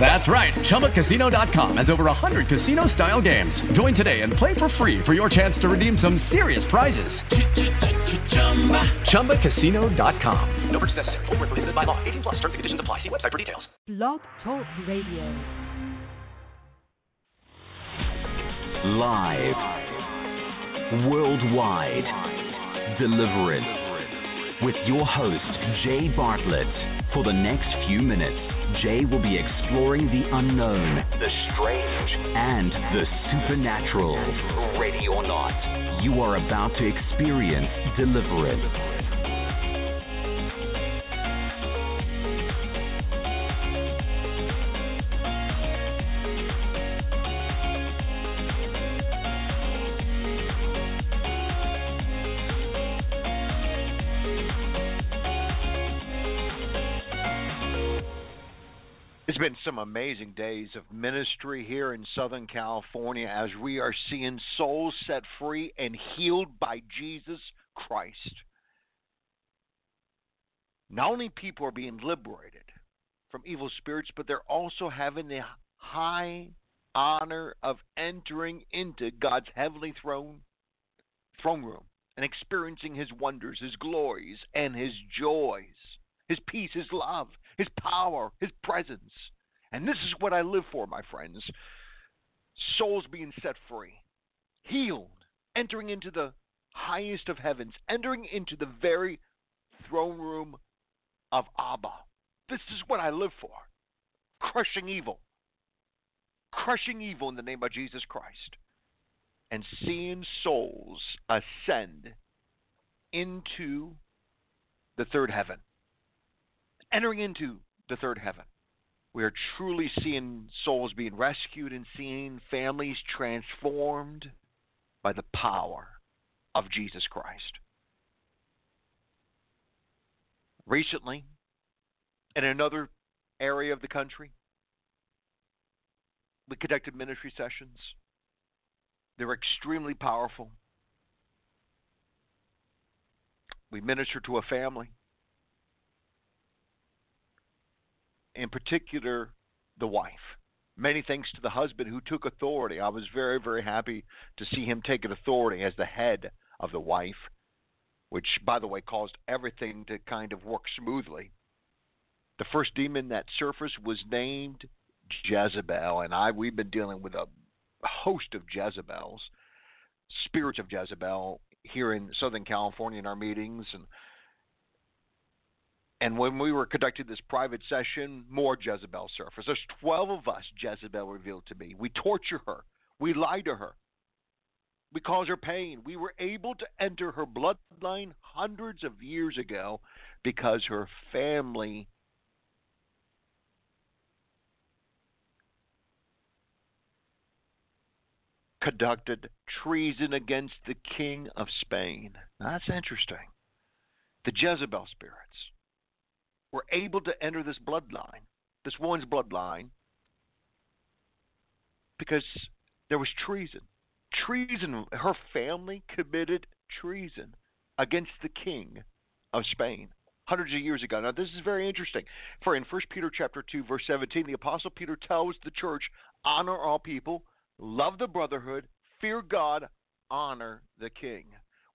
That's right. ChumbaCasino.com has over 100 casino style games. Join today and play for free for your chance to redeem some serious prizes. ChumbaCasino.com. No purchase necessary. Full prohibited by law. 18 plus terms and conditions apply. See website for details. Blog Talk Radio. Live. Worldwide. Deliverance. With your host, Jay Bartlett. For the next few minutes. Jay will be exploring the unknown, the strange, and the supernatural. Ready or not, you are about to experience deliverance. It's been some amazing days of ministry here in Southern California as we are seeing souls set free and healed by Jesus Christ. Not only people are being liberated from evil spirits, but they're also having the high honor of entering into God's heavenly throne throne room and experiencing his wonders, his glories, and his joys, his peace, his love, his power, His presence. And this is what I live for, my friends. Souls being set free, healed, entering into the highest of heavens, entering into the very throne room of Abba. This is what I live for. Crushing evil. Crushing evil in the name of Jesus Christ. And seeing souls ascend into the third heaven entering into the third heaven. We are truly seeing souls being rescued and seeing families transformed by the power of Jesus Christ. Recently, in another area of the country, we conducted ministry sessions. They were extremely powerful. We ministered to a family in particular the wife. Many thanks to the husband who took authority. I was very, very happy to see him take an authority as the head of the wife, which, by the way, caused everything to kind of work smoothly. The first demon that surfaced was named Jezebel, and I we've been dealing with a host of Jezebels, spirits of Jezebel here in Southern California in our meetings, and and when we were conducting this private session, more Jezebel surfaced. There's 12 of us, Jezebel revealed to me. We torture her. We lie to her. We cause her pain. We were able to enter her bloodline hundreds of years ago because her family conducted treason against the king of Spain. That's interesting. The Jezebel spirits were able to enter this bloodline, this woman's bloodline, because there was treason. Treason, her family committed treason against the king of Spain hundreds of years ago. Now this is very interesting. For in 1 Peter chapter 2 verse 17, the apostle Peter tells the church, honor all people, love the brotherhood, fear God, honor the king.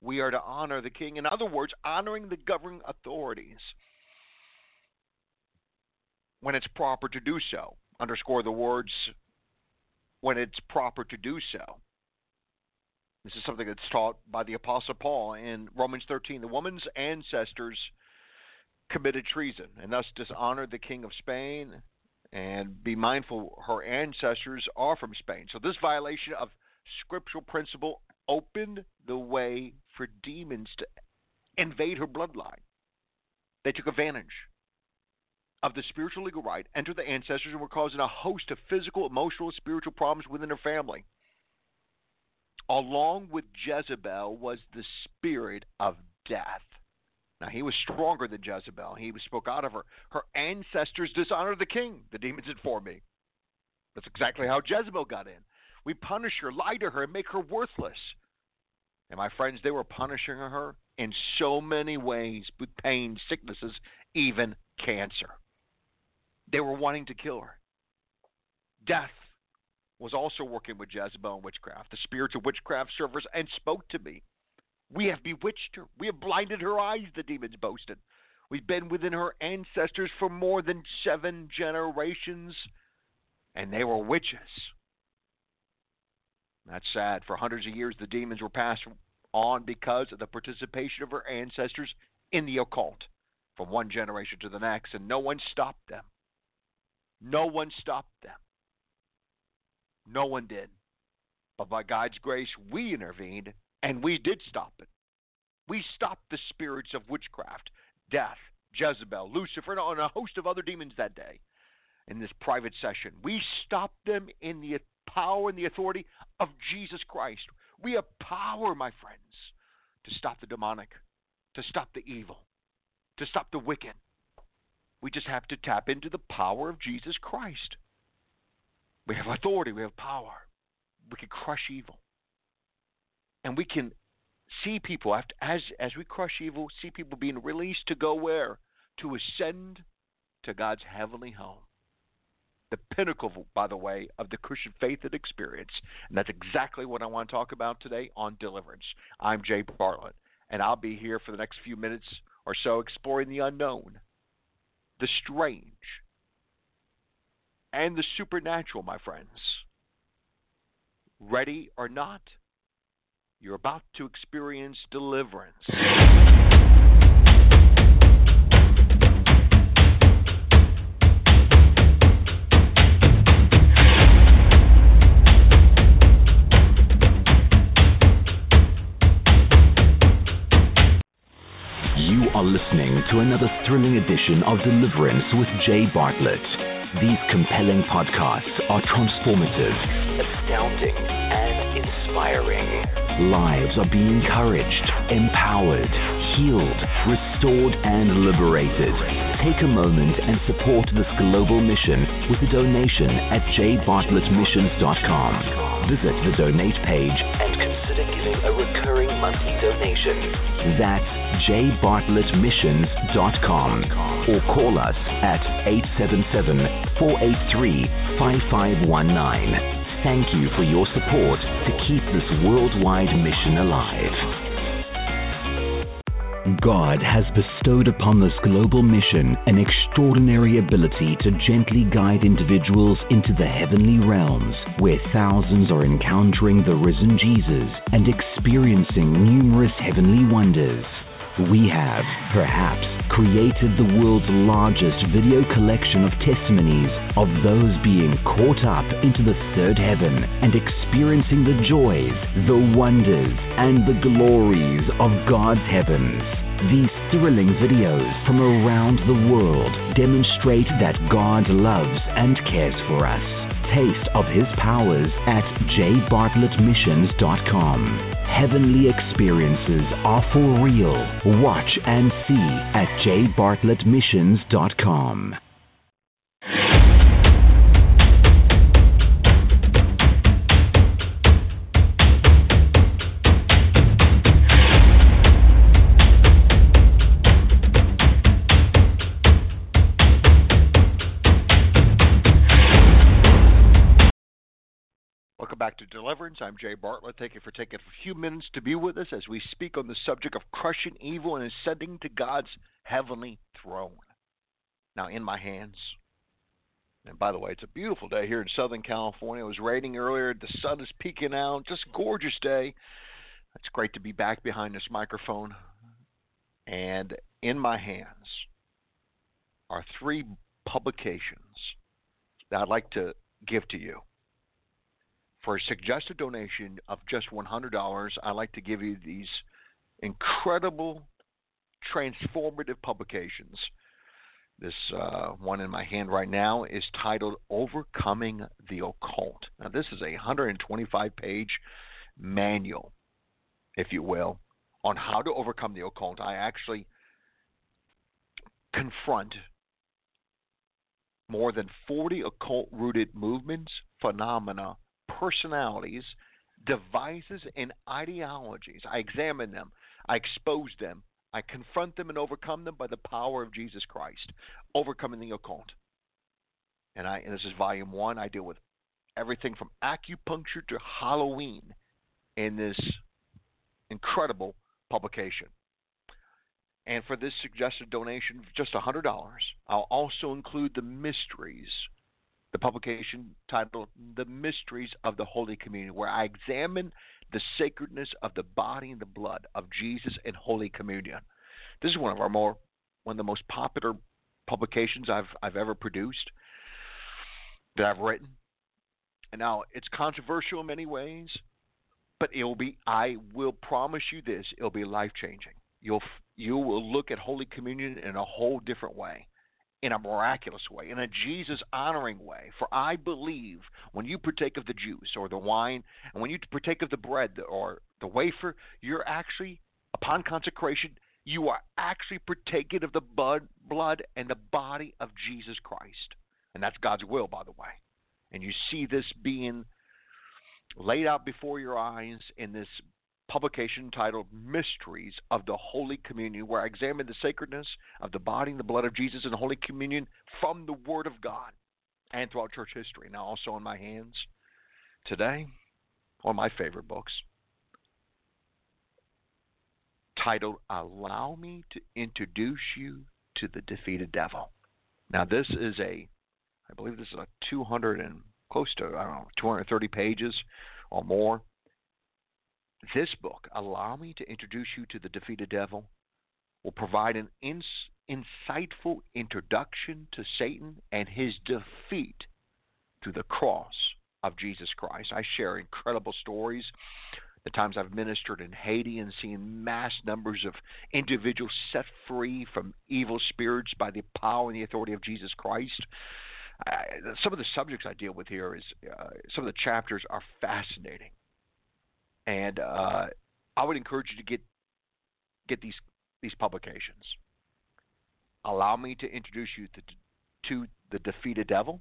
We are to honor the king. In other words, honoring the governing authorities when it's proper to do so. Underscore the words when it's proper to do so. This is something that's taught by the Apostle Paul in Romans 13. The woman's ancestors committed treason and thus dishonored the king of Spain. And be mindful, her ancestors are from Spain. So this violation of scriptural principle opened the way for demons to invade her bloodline. They took advantage of the spiritual legal right entered the ancestors and were causing a host of physical, emotional, and spiritual problems within their family. Along with Jezebel was the spirit of death. Now, he was stronger than Jezebel. He spoke out of her. Her ancestors dishonored the king, the demons informed me. That's exactly how Jezebel got in. We punish her, lie to her, and make her worthless. And my friends, they were punishing her in so many ways with pain, sicknesses, even cancer. They were wanting to kill her. Death was also working with Jezebel and witchcraft, the spirits of witchcraft servers, and spoke to me. We have bewitched her. We have blinded her eyes, the demons boasted. We've been within her ancestors for more than seven generations, and they were witches. That's sad. For hundreds of years, the demons were passed on because of the participation of her ancestors in the occult from one generation to the next, and no one stopped them. No one stopped them. No one did. But by God's grace, we intervened and we did stop it. We stopped the spirits of witchcraft, death, Jezebel, Lucifer, and a host of other demons that day in this private session. We stopped them in the power and the authority of Jesus Christ. We have power, my friends, to stop the demonic, to stop the evil, to stop the wicked. We just have to tap into the power of Jesus Christ. We have authority, we have power. We can crush evil. And we can see people after as as we crush evil, see people being released to go where? To ascend to God's heavenly home. The pinnacle, by the way, of the Christian faith and experience. And that's exactly what I want to talk about today on deliverance. I'm Jay Bartlett, and I'll be here for the next few minutes or so exploring the unknown, the strange, and the supernatural, my friends. Ready or not, you're about to experience deliverance. Are listening to another thrilling edition of Deliverance with Jay Bartlett. These compelling podcasts are transformative, astounding, and inspiring. Lives are being encouraged, empowered, healed, restored, and liberated. Take a moment and support this global mission with a donation at jbartlettmissions.com. Visit the donate page and a recurring monthly donation. That's jbartlettmissions.com or call us at 877-483-5519. Thank you for your support to keep this worldwide mission alive. God has bestowed upon this global mission an extraordinary ability to gently guide individuals into the heavenly realms, where thousands are encountering the risen Jesus and experiencing numerous heavenly wonders. We have, perhaps, created the world's largest video collection of testimonies of those being caught up into the third heaven and experiencing the joys, the wonders, and the glories of God's heavens. These thrilling videos from around the world demonstrate that God loves and cares for us. Taste of His powers at jbartlettmissions.com. Heavenly experiences are for real. Watch and see at jbartlettmissions.com. Deliverance. I'm Jay Bartlett. Thank you for taking a few minutes to be with us as we speak on the subject of crushing evil and ascending to God's heavenly throne. Now, in my hands, and by the way, it's a beautiful day here in Southern California. It was raining earlier. The sun is peeking out. Just gorgeous day. It's great to be back behind this microphone. And in my hands are three publications that I'd like to give to you. For a suggested donation of just $100, I'd like to give you these incredible, transformative publications. This uh, one in my hand right now is titled Overcoming the Occult. Now, this is a 125 page manual, if you will, on how to overcome the occult. I actually confront more than 40 occult rooted movements, phenomena, personalities, devices, and ideologies. I examine them, I expose them, I confront them and overcome them by the power of Jesus Christ, overcoming the occult. And I and this is volume one. I deal with everything from acupuncture to Halloween in this incredible publication. And for this suggested donation of just $100, I'll also include the mysteries, the publication titled The Mysteries of the Holy Communion, where I examine the sacredness of the body and the blood of Jesus in Holy Communion. This is one of our more one of the most popular publications I've I've ever produced that I've written. And now it's controversial in many ways, but it will be I will promise you this, it'll be life changing. You'll you will look at Holy Communion in a whole different way, in a miraculous way, in a Jesus honoring way. For I believe when you partake of the juice or the wine, and when you partake of the bread or the wafer, you're actually, upon consecration, you are actually partaking of the blood, blood and the body of Jesus Christ. And that's God's will, by the way. And you see this being laid out before your eyes in this publication titled Mysteries of the Holy Communion, where I examine the sacredness of the body and the blood of Jesus in the Holy Communion from the Word of God and throughout church history. Now, also in my hands today, one of my favorite books titled Allow Me to Introduce You to the Defeated Devil. Now, this is a, I believe this is a 200 and close to, I don't know, 230 pages or more this book, Allow Me to Introduce You to the Defeated Devil, will provide an ins- insightful introduction to Satan and his defeat through the cross of Jesus Christ. I share incredible stories. The times I've ministered in Haiti and seen mass numbers of individuals set free from evil spirits by the power and the authority of Jesus Christ. some of the subjects I deal with here is uh, some of the chapters are fascinating and uh, I would encourage you to get get these these publications. Allow me to introduce you to, to the defeated devil,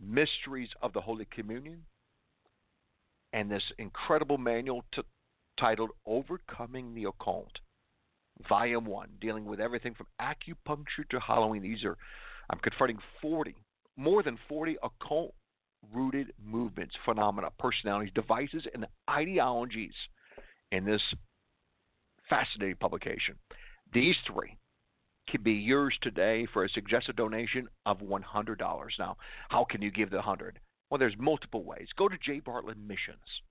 mysteries of the Holy Communion, and this incredible manual titled "Overcoming the Occult." Volume 1, dealing with everything from acupuncture to Halloween. These are, I'm confronting 40, more than 40 occult rooted movements, phenomena, personalities, devices, and ideologies in this fascinating publication. These three can be yours today for a suggested donation of $100. Now, how can you give the 100? Well, there's multiple ways. Go to J. Bartlett Missions.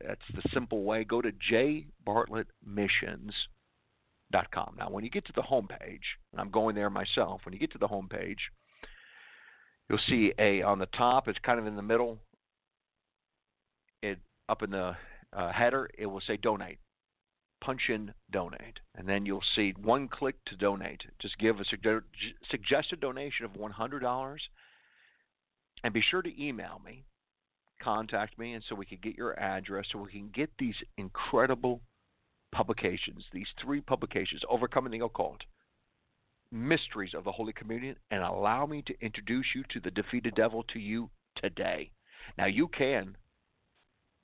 That's the simple way. Go to jbartlettmissions.com. Now, when you get to the homepage, and I'm going there myself, when you get to the homepage, You'll see a on the top. It's kind of in the middle. It up in the uh, header. It will say donate. Punch in donate, and then you'll see one click to donate. Just give a suggested donation of one hundred dollars, and be sure to email me, contact me, and so we can get your address, so we can get these incredible publications, these three publications, overcoming the occult mysteries of the Holy Communion and allow me to introduce you to the defeated devil to you today. Now, you can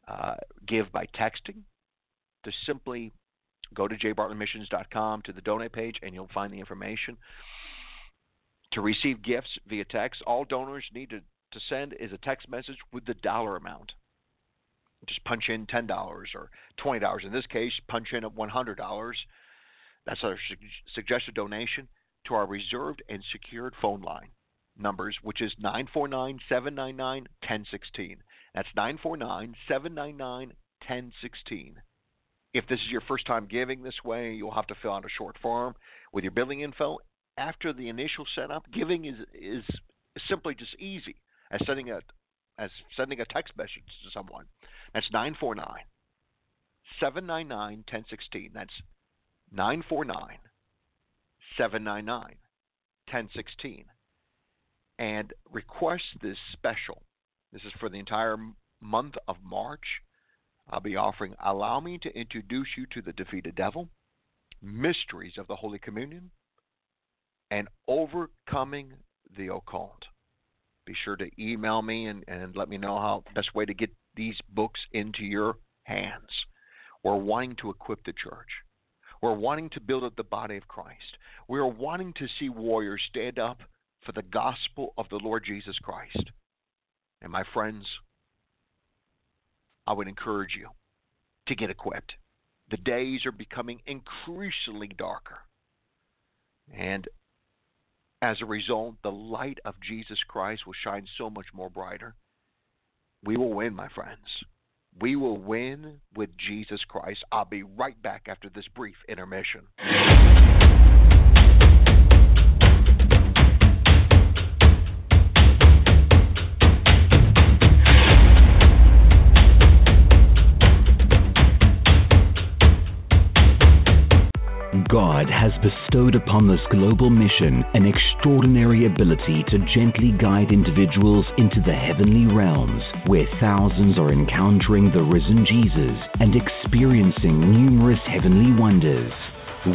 uh, give by texting to simply go to jbartlettmissions.com to the donate page and you'll find the information. To receive gifts via text, all donors need to, to send is a text message with the dollar amount. Just punch in $10 or $20. In this case, punch in at $100. That's our su- suggested donation to our reserved and secured phone line numbers, which is 949 799 1016. That's 949 799 1016. If this is your first time giving this way, you'll have to fill out a short form with your billing info. After the initial setup, giving is is simply just easy as sending a as sending a text message to someone. That's 949 799 1016. That's 949 799 1016 and request this special. This is for the entire month of March. I'll be offering Allow Me to Introduce You to the Defeated Devil, Mysteries of the Holy Communion, and overcoming the occult. Be sure to email me and, and let me know how best way to get these books into your hands. We're wanting to equip the church. We're wanting to build up the body of Christ. We are wanting to see warriors stand up for the gospel of the Lord Jesus Christ. And my friends, I would encourage you to get equipped. The days are becoming increasingly darker. And as a result, the light of Jesus Christ will shine so much more brighter. We will win, my friends. We will win with Jesus Christ. I'll be right back after this brief intermission. God has bestowed upon this global mission an extraordinary ability to gently guide individuals into the heavenly realms, where thousands are encountering the risen Jesus and experiencing numerous heavenly wonders.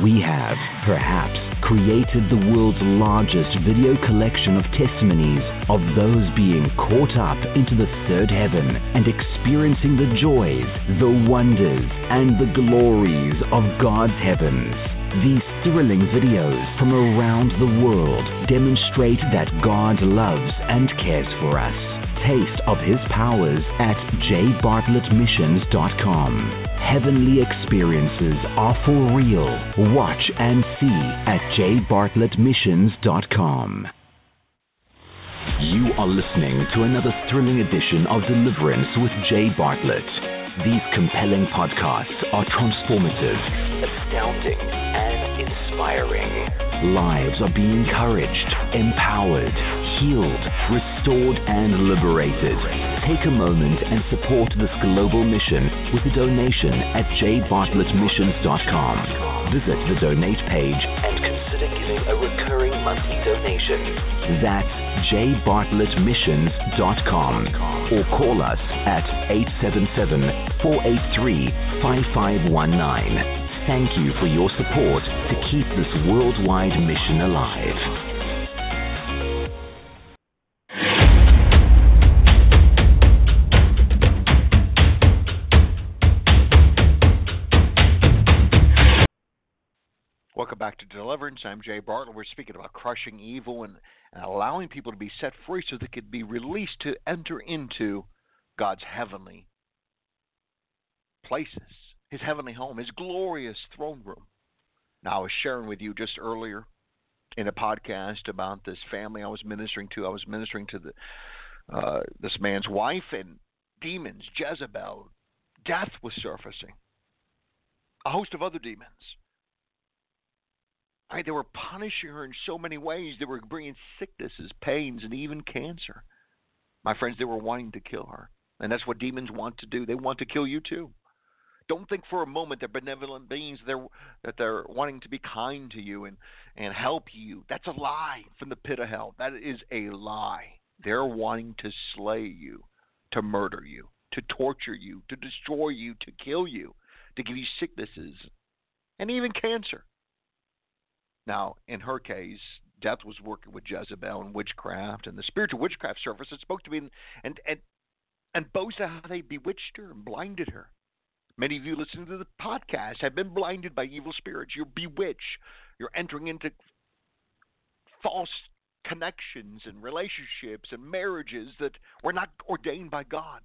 We have, perhaps, created the world's largest video collection of testimonies of those being caught up into the third heaven and experiencing the joys, the wonders, and the glories of God's heavens. These thrilling videos from around the world demonstrate that God loves and cares for us. Taste of His powers at jbartlettmissions.com. Heavenly experiences are for real. Watch and see at jbartlettmissions.com. You are listening to another thrilling edition of Deliverance with Jay Bartlett. These compelling podcasts are transformative, astounding, and inspiring. Lives are being encouraged, empowered, healed, restored, and liberated. Take a moment and support this global mission with a donation at jbartlettmissions.com. Visit the donate page and consider giving a recurring monthly donation. That's jbartlettmissions.com or call us at 877-483-5519. Thank you for your support to keep this worldwide mission alive. Welcome back to Deliverance. I'm Jay Bartlett. We're speaking about crushing evil and, and allowing people to be set free so they could be released to enter into God's heavenly places, His heavenly home, His glorious throne room. Now, I was sharing with you just earlier in a podcast about this family I was ministering to. I was ministering to the uh, this man's wife and demons, Jezebel, death was surfacing, a host of other demons. Right, they were punishing her in so many ways. They were bringing sicknesses, pains, and even cancer. My friends, they were wanting to kill her. And that's what demons want to do. They want to kill you too. Don't think for a moment they're benevolent beings, they're, that they're wanting to be kind to you and, and help you. That's a lie from the pit of hell. That is a lie. They're wanting to slay you, to murder you, to torture you, to destroy you, to kill you, to give you sicknesses, and even cancer. Now, in her case, death was working with Jezebel and witchcraft, and the spiritual witchcraft surface that spoke to me and and and, and boasted how they bewitched her and blinded her. Many of you listening to the podcast have been blinded by evil spirits. You're bewitched. You're entering into false connections and relationships and marriages that were not ordained by God,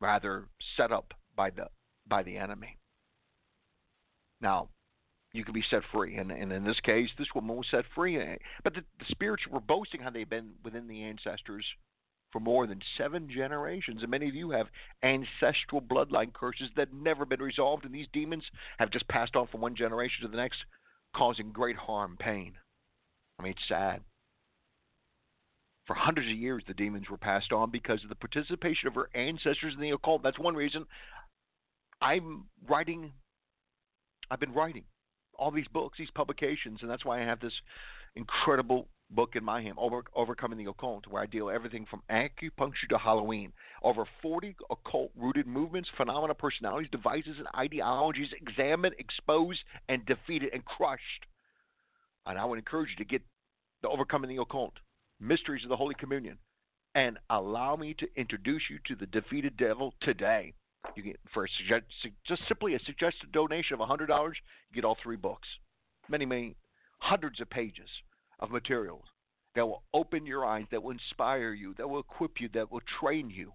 rather set up by the by the enemy. Now, you can be set free. And, and in this case, this woman was set free. But the, the spirits were boasting how they've been within the ancestors for more than seven generations. And many of you have ancestral bloodline curses that have never been resolved. And these demons have just passed on from one generation to the next, causing great harm, pain. I mean, it's sad. For hundreds of years, the demons were passed on because of the participation of her ancestors in the occult. That's one reason I'm writing, I've been writing all these books, these publications, and that's why I have this incredible book in my hand, Over, Overcoming the Occult, where I deal everything from acupuncture to Halloween. Over 40 occult rooted movements, phenomena, personalities, devices, and ideologies examined, exposed, and defeated and crushed and I would encourage you to get the Overcoming the Occult, Mysteries of the Holy Communion, and allow me to introduce you to the defeated devil today. You get for a suggest, just simply a suggested donation of $100, you get all three books, many, many hundreds of pages of materials that will open your eyes, that will inspire you, that will equip you, that will train you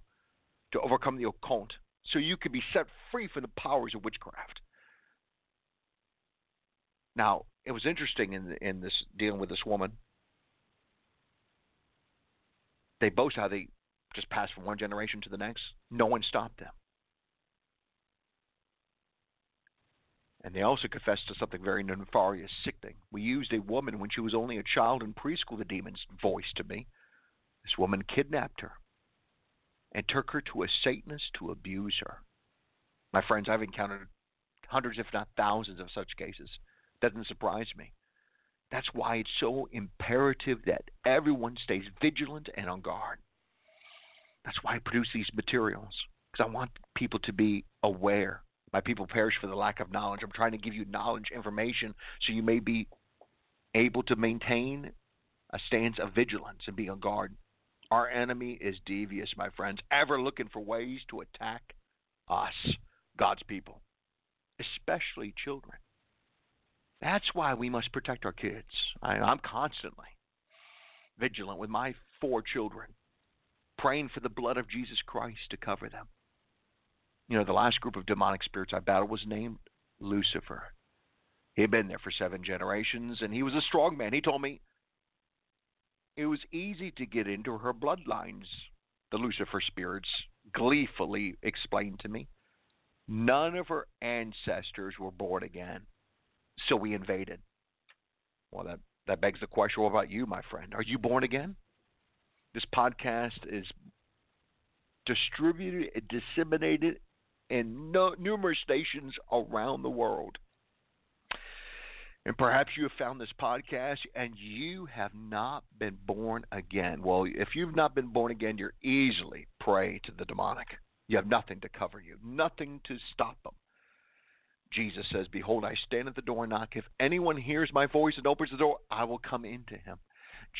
to overcome the occult so you can be set free from the powers of witchcraft. Now, it was interesting in in this dealing with this woman. They boast how they just passed from one generation to the next. No one stopped them. And they also confessed to something very nefarious, sickening. We used a woman when she was only a child in preschool, the demons voiced to me. This woman kidnapped her and took her to a Satanist to abuse her. My friends, I've encountered hundreds, if not thousands, of such cases. Doesn't surprise me. That's why it's so imperative that everyone stays vigilant and on guard. That's why I produce these materials, because I want people to be aware. My people perish for the lack of knowledge. I'm trying to give you knowledge, information, so you may be able to maintain a stance of vigilance and be on guard. Our enemy is devious, my friends, ever looking for ways to attack us, God's people, especially children. That's why we must protect our kids. I, I'm constantly vigilant with my four children, praying for the blood of Jesus Christ to cover them. You know, the last group of demonic spirits I battled was named Lucifer. He had been there for seven generations, and he was a strong man. He told me it was easy to get into her bloodlines, the Lucifer spirits gleefully explained to me. None of her ancestors were born again, so we invaded. Well, that, that begs the question what about you, my friend? Are you born again? This podcast is distributed disseminated in no, numerous stations around the world. And perhaps you have found this podcast and you have not been born again. Well, if you've not been born again, you're easily prey to the demonic. You have nothing to cover you, nothing to stop them. Jesus says, Behold, I stand at the door and knock. If anyone hears my voice and opens the door, I will come into him.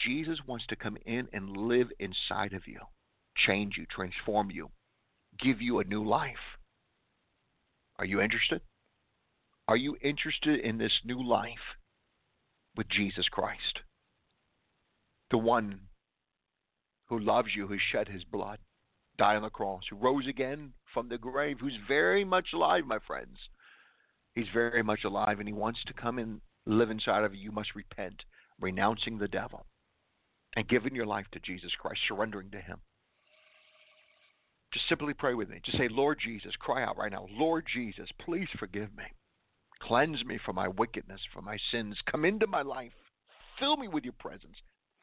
Jesus wants to come in and live inside of you, change you, transform you, give you a new life. Are you interested? Are you interested in this new life with Jesus Christ? The one who loves you, who shed his blood, died on the cross, who rose again from the grave, who's very much alive, my friends. He's very much alive and he wants to come and live inside of you. You must repent, renouncing the devil, and giving your life to Jesus Christ, surrendering to him. Just simply pray with me. Just say, Lord Jesus, cry out right now, Lord Jesus, please forgive me. Cleanse me from my wickedness, from my sins. Come into my life. Fill me with your presence.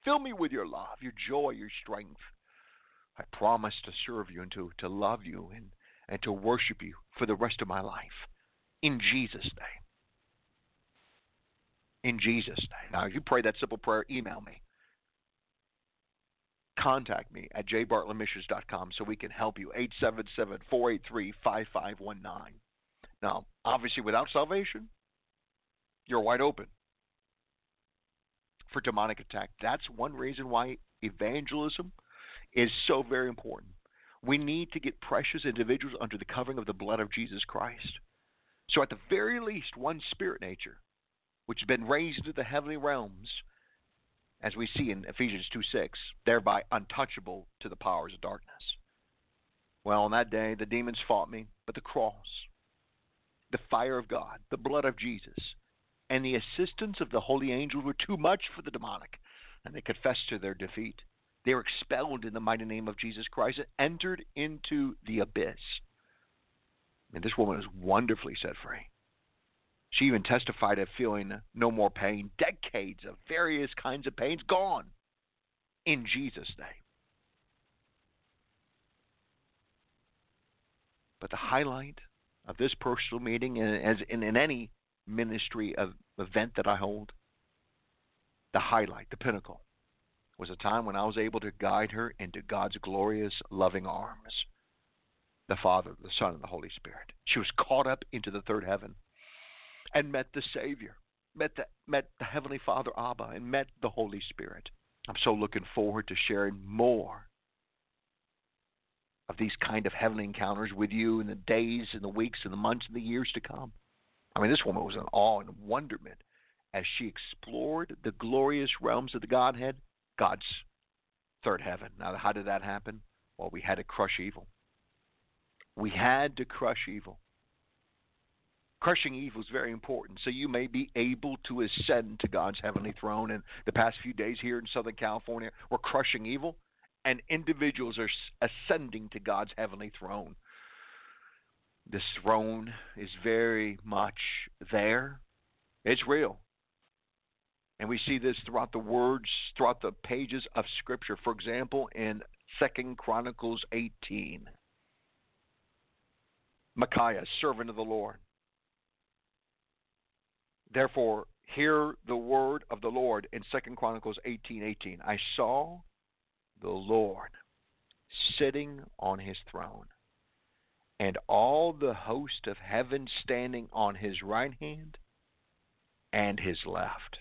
Fill me with your love, your joy, your strength. I promise to serve you and to, to love you and, and to worship you for the rest of my life. In Jesus' name. In Jesus' name. Now, if you pray that simple prayer, email me. Contact me at jbartlettmissions.com so we can help you. 877 483 5519. Now, obviously, without salvation, you're wide open for demonic attack. That's one reason why evangelism is so very important. We need to get precious individuals under the covering of the blood of Jesus Christ. So, at the very least, one spirit nature, which has been raised into the heavenly realms, as we see in Ephesians 2:6, thereby untouchable to the powers of darkness. Well, on that day, the demons fought me, but the cross, the fire of God, the blood of Jesus, and the assistance of the holy angels were too much for the demonic, and they confessed to their defeat. They were expelled in the mighty name of Jesus Christ and entered into the abyss. And this woman was wonderfully set free. She even testified of feeling no more pain, decades of various kinds of pains gone in Jesus' name. But the highlight of this personal meeting, as in, in any ministry of event that I hold, the highlight, the pinnacle, was a time when I was able to guide her into God's glorious, loving arms. The Father, the Son, and the Holy Spirit. She was caught up into the third heaven and met the Savior, met the, met the Heavenly Father, Abba, and met the Holy Spirit. I'm so looking forward to sharing more of these kind of heavenly encounters with you in the days and the weeks and the months and the years to come. I mean, this woman was in awe and wonderment as she explored the glorious realms of the Godhead, God's third heaven. Now, how did that happen? Well, we had to crush evil. We had to crush evil. Crushing evil is very important, so you may be able to ascend to God's heavenly throne. And the past few days here in Southern California, we're crushing evil, and individuals are ascending to God's heavenly throne. This throne is very much there. It's real. And we see this throughout the words, throughout the pages of Scripture. For example, in Second Chronicles 18, Micaiah, servant of the Lord. Therefore, hear the word of the Lord in Second Chronicles 18, 18. I saw the Lord sitting on his throne, and all the host of heaven standing on his right hand and his left.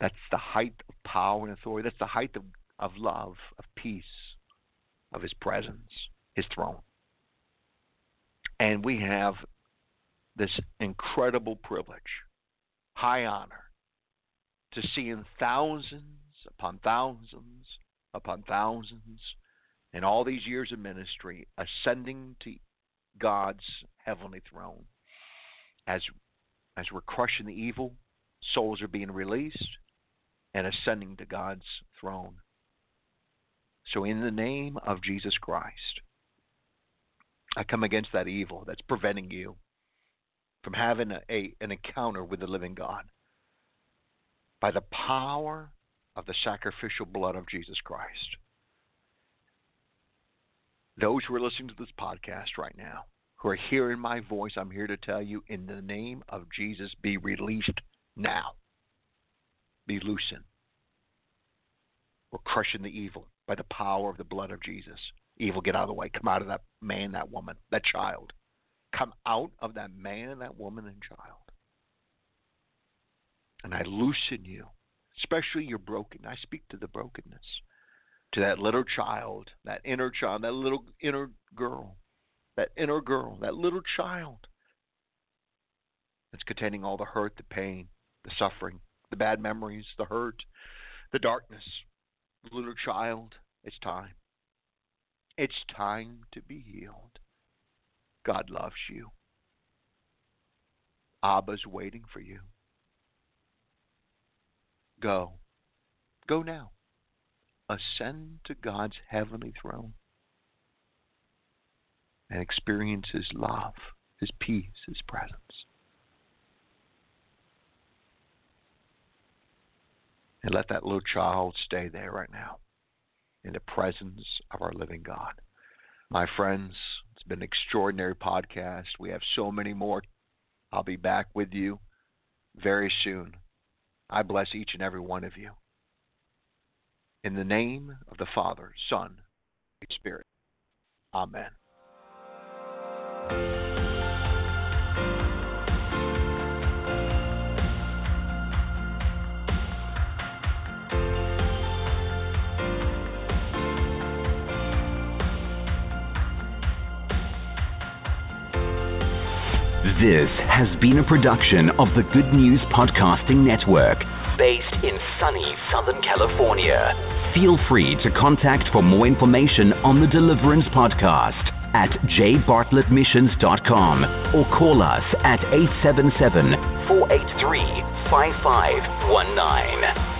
That's the height of power and authority. That's the height of, of love, of peace, of his presence, his throne. And we have this incredible privilege, high honor, to see in thousands upon thousands upon thousands in all these years of ministry ascending to God's heavenly throne. As as we're crushing the evil, souls are being released and ascending to God's throne. So in the name of Jesus Christ, I come against that evil that's preventing you from having a, a an encounter with the living God by the power of the sacrificial blood of Jesus Christ. Those who are listening to this podcast right now, who are hearing my voice, I'm here to tell you in the name of Jesus, be released now. Be loosened. We're crushing the evil by the power of the blood of Jesus. Evil, get out of the way. Come out of that man, that woman, that child. Come out of that man, that woman, and child. And I loosen you, especially your broken. I speak to the brokenness, to that little child, that inner child, that little inner girl, that inner girl, that little child that's containing all the hurt, the pain, the suffering, the bad memories, the hurt, the darkness. Little child, it's time. It's time to be healed. God loves you. Abba's waiting for you. Go. Go now. Ascend to God's heavenly throne and experience His love, His peace, His presence. And let that little child stay there right now in the presence of our living God. My friends, it's been an extraordinary podcast. We have so many more. I'll be back with you very soon. I bless each and every one of you. In the name of the Father, Son, and Spirit. Amen. This has been a production of the Good News Podcasting Network, based in sunny Southern California. Feel free to contact for more information on the Deliverance Podcast at jbartlettmissions.com or call us at 877 483 5519.